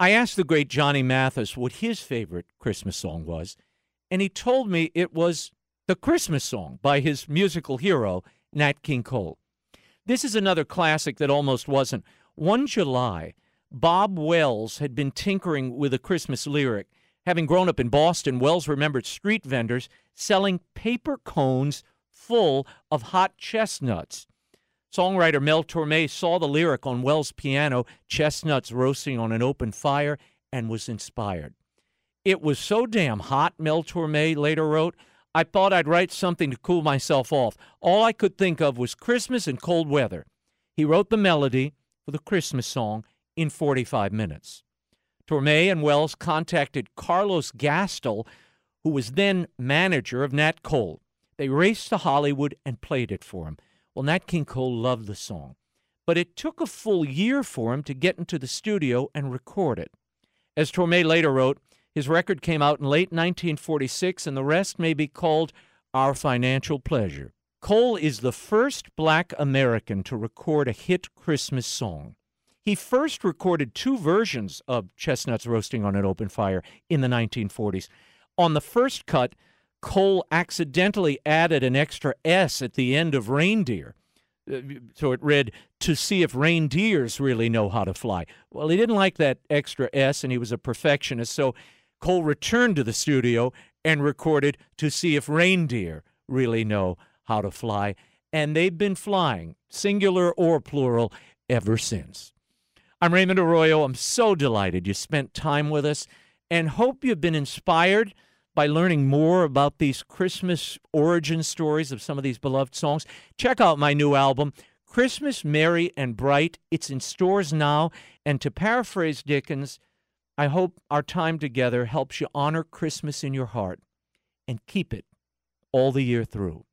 I asked the great Johnny Mathis what his favorite Christmas song was, and he told me it was the Christmas song by his musical hero, Nat King Cole. This is another classic that almost wasn't. One July, Bob Wells had been tinkering with a Christmas lyric. Having grown up in Boston, Wells remembered street vendors selling paper cones full of hot chestnuts. Songwriter Mel Torme saw the lyric on Wells' piano, chestnuts roasting on an open fire, and was inspired. It was so damn hot, Mel Torme later wrote, I thought I'd write something to cool myself off. All I could think of was Christmas and cold weather. He wrote the melody for the Christmas song in 45 minutes. Torme and Wells contacted Carlos Gastel, who was then manager of Nat Cole. They raced to Hollywood and played it for him. Well, Nat King Cole loved the song, but it took a full year for him to get into the studio and record it. As Torme later wrote, his record came out in late 1946, and the rest may be called Our Financial Pleasure. Cole is the first black American to record a hit Christmas song. He first recorded two versions of Chestnuts Roasting on an Open Fire in the 1940s. On the first cut, Cole accidentally added an extra S at the end of reindeer. Uh, so it read, to see if reindeers really know how to fly. Well, he didn't like that extra S and he was a perfectionist. So Cole returned to the studio and recorded to see if reindeer really know how to fly. And they've been flying, singular or plural, ever since. I'm Raymond Arroyo. I'm so delighted you spent time with us and hope you've been inspired by learning more about these Christmas origin stories of some of these beloved songs. Check out my new album, Christmas Merry and Bright. It's in stores now. And to paraphrase Dickens, I hope our time together helps you honor Christmas in your heart and keep it all the year through.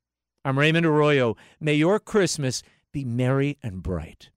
I'm Raymond Arroyo. May your Christmas be merry and bright.